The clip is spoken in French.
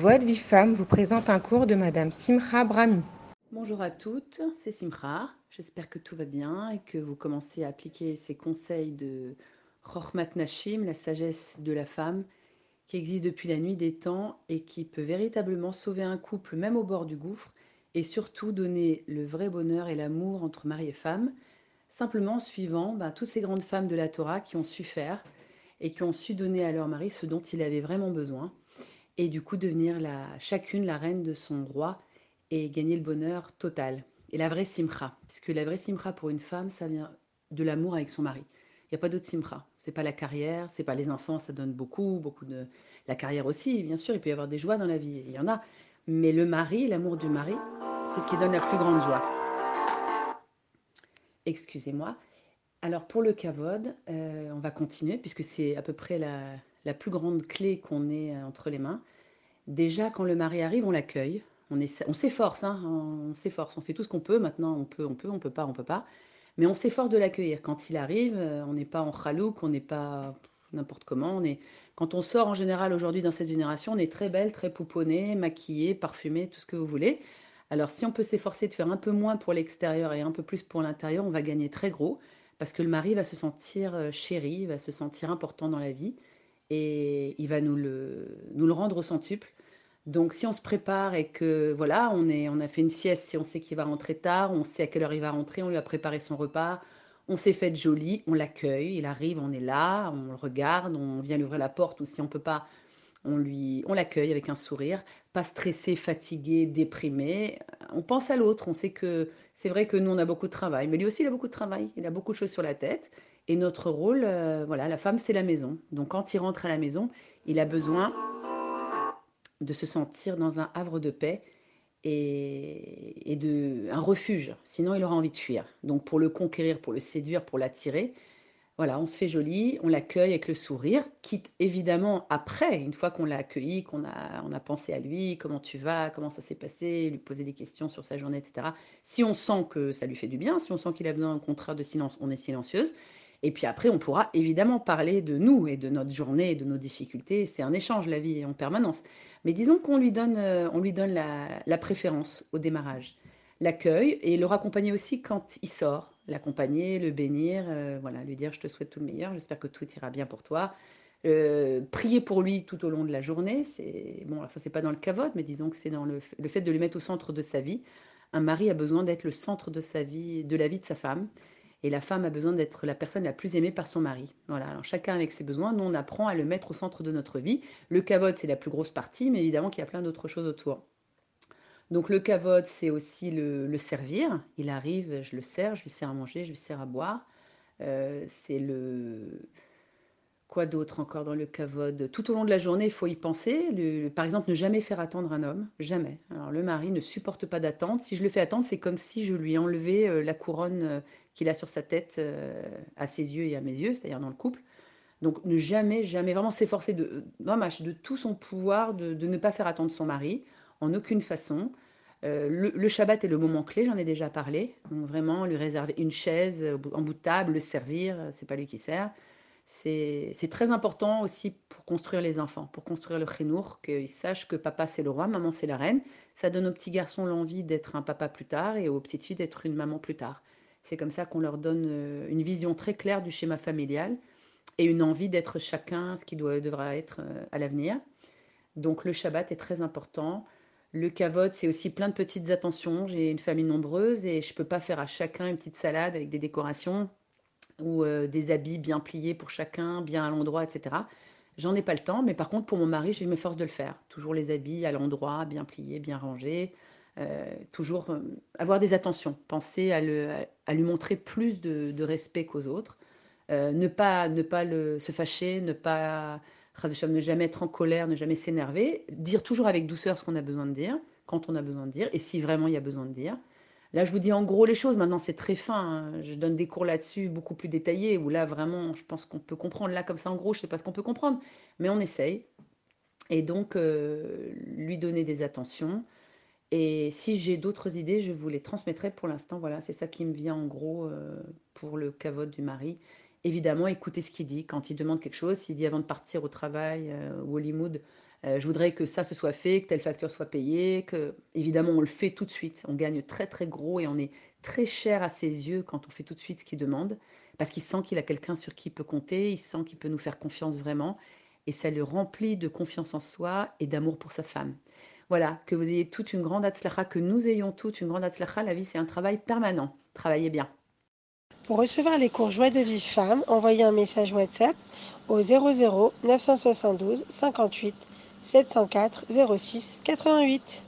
Voix de Vie Femme vous présente un cours de Madame Simra Brahmi. Bonjour à toutes, c'est Simra. J'espère que tout va bien et que vous commencez à appliquer ces conseils de Chochmat Nashim, la sagesse de la femme, qui existe depuis la nuit des temps et qui peut véritablement sauver un couple même au bord du gouffre et surtout donner le vrai bonheur et l'amour entre mari et femme, simplement en suivant ben, toutes ces grandes femmes de la Torah qui ont su faire et qui ont su donner à leur mari ce dont il avait vraiment besoin et du coup devenir la, chacune la reine de son roi et gagner le bonheur total. Et la vraie simcha, puisque la vraie simcha pour une femme, ça vient de l'amour avec son mari. Il n'y a pas d'autre simcha. C'est pas la carrière, c'est pas les enfants, ça donne beaucoup, beaucoup de la carrière aussi, bien sûr. Il peut y avoir des joies dans la vie, il y en a. Mais le mari, l'amour du mari, c'est ce qui donne la plus grande joie. Excusez-moi. Alors pour le kavod, euh, on va continuer puisque c'est à peu près la, la plus grande clé qu'on ait euh, entre les mains. Déjà, quand le mari arrive, on l'accueille. On, s'efforce, hein, on s'efforce, on fait tout ce qu'on peut. Maintenant, on peut, on peut, on peut pas, on peut pas. Mais on s'efforce de l'accueillir. Quand il arrive, euh, on n'est pas en chalouk, on n'est pas n'importe comment. On est... Quand on sort en général aujourd'hui dans cette génération, on est très belle, très pouponnée, maquillée, parfumée, tout ce que vous voulez. Alors si on peut s'efforcer de faire un peu moins pour l'extérieur et un peu plus pour l'intérieur, on va gagner très gros parce que le mari va se sentir euh, chéri, va se sentir important dans la vie et il va nous le, nous le rendre au centuple. Donc si on se prépare et que voilà, on, est, on a fait une sieste, si on sait qu'il va rentrer tard, on sait à quelle heure il va rentrer, on lui a préparé son repas, on s'est fait joli, on l'accueille, il arrive, on est là, on le regarde, on vient lui ouvrir la porte ou si on peut pas, on lui on l'accueille avec un sourire, pas stressé, fatigué, déprimé. On pense à l'autre, on sait que c'est vrai que nous on a beaucoup de travail, mais lui aussi il a beaucoup de travail, il a beaucoup de choses sur la tête et notre rôle, euh, voilà, la femme, c'est la maison. Donc quand il rentre à la maison, il a besoin de se sentir dans un havre de paix et, de un refuge. Sinon, il aura envie de fuir. Donc pour le conquérir, pour le séduire, pour l'attirer, voilà, on se fait joli, on l'accueille avec le sourire, quitte évidemment après, une fois qu'on l'a accueilli, qu'on a, on a pensé à lui, comment tu vas, comment ça s'est passé, lui poser des questions sur sa journée, etc. Si on sent que ça lui fait du bien, si on sent qu'il a besoin d'un contrat de silence, on est silencieuse. Et puis après, on pourra évidemment parler de nous et de notre journée et de nos difficultés. C'est un échange, la vie, en permanence. Mais disons qu'on lui donne, euh, on lui donne la, préférence au démarrage. L'accueil et le raccompagner aussi quand il sort. L'accompagner, le bénir, euh, voilà, lui dire je te souhaite tout le meilleur, j'espère que tout ira bien pour toi. Euh, prier pour lui tout au long de la journée, c'est bon, ça c'est pas dans le cavote, mais disons que c'est dans le, le fait de lui mettre au centre de sa vie. Un mari a besoin d'être le centre de sa vie, de la vie de sa femme. Et la femme a besoin d'être la personne la plus aimée par son mari. Voilà, alors chacun avec ses besoins, nous on apprend à le mettre au centre de notre vie. Le cavote, c'est la plus grosse partie, mais évidemment qu'il y a plein d'autres choses autour. Donc le cavote, c'est aussi le, servir. Il arrive, je le sers, je lui sers à manger, je lui sers à boire. Euh, c'est le Quoi d'autre encore dans le cavode Tout au long de la journée, il faut y penser. par exemple, ne jamais faire attendre un homme. Jamais. Alors, le mari ne supporte pas d'attente. Si je le fais attendre, c'est comme si je lui enlevais euh, la couronne euh, qu'il a sur sa tête euh, à ses yeux et à mes yeux, c'est-à-dire dans le couple. Donc, ne jamais, jamais vraiment s'efforcer de, de tout son pouvoir de, ne pas faire attendre son mari, en aucune façon. le, le, Shabbat est le moment clé, j'en ai déjà parlé. Donc, vraiment, lui réserver une chaise en bout de table, le servir, c'est pas lui qui sert c'est très important aussi pour construire les enfants, pour construire le chenour, qu'ils sachent que papa c'est le roi, maman c'est la reine. Ça donne aux petits garçons l'envie d'être un papa plus tard et aux petites filles d'être une maman plus tard. C'est comme ça qu'on leur donne euh, une vision très claire du schéma familial et une envie d'être chacun ce qui doit, devra être euh, à l'avenir. Donc le Shabbat est très important. Le kavod, c'est aussi plein de petites attentions. J'ai une famille nombreuse et je ne peux pas faire à chacun une petite salade avec des décorations ou euh, des habits bien pliés pour chacun, bien à l'endroit, etc. J'en ai pas le temps, mais par contre, pour mon mari, je m'efforce de le faire. Toujours les habits à l'endroit, bien pliés, bien rangés. Euh, toujours euh, avoir des attentions, penser à, lui montrer plus de, respect qu'aux autres, ne pas, ne pas se fâcher, ne pas ne jamais être en colère, ne jamais s'énerver, dire toujours avec douceur ce qu'on a besoin de dire, quand on a besoin de dire, et si vraiment il y a besoin de dire. Là, je vous dis en gros les choses. Maintenant, c'est très fin. Hein. Je donne des cours là-dessus beaucoup plus détaillés, où là, vraiment, je pense qu'on peut comprendre. Là, comme ça, en gros, je ne sais pas ce qu'on peut comprendre, mais on essaye. Et donc, euh, lui donner des attentions. Et si j'ai d'autres idées, je vous les transmettrai pour l'instant. Voilà, c'est ça qui me vient en gros euh, pour le cavote du mari. Évidemment, écoutez ce qu'il dit. Quand il demande quelque chose, s'il dit avant de partir au travail euh, ou au limoud, Heu, je voudrais que ça, se soit fait, que telle facture soit payée, que évidemment, on le fait tout de suite. On gagne très, très gros et on est très cher à ses yeux quand on fait tout de suite ce qu'il demande. Parce qu'il sent qu'il a quelqu'un sur qui il peut compter, il sent qu'il peut nous faire confiance vraiment et ça le remplit de confiance en soi et d'amour pour sa femme. Voilà, que vous ayez toute une grande hatzlacha, que nous ayons toutes une grande hatzlacha. La vie, c'est un travail permanent. Travaillez bien. Pour recevoir les cours Joie de Vive Femme, envoyez un message WhatsApp au 00 972 58 704 06 88.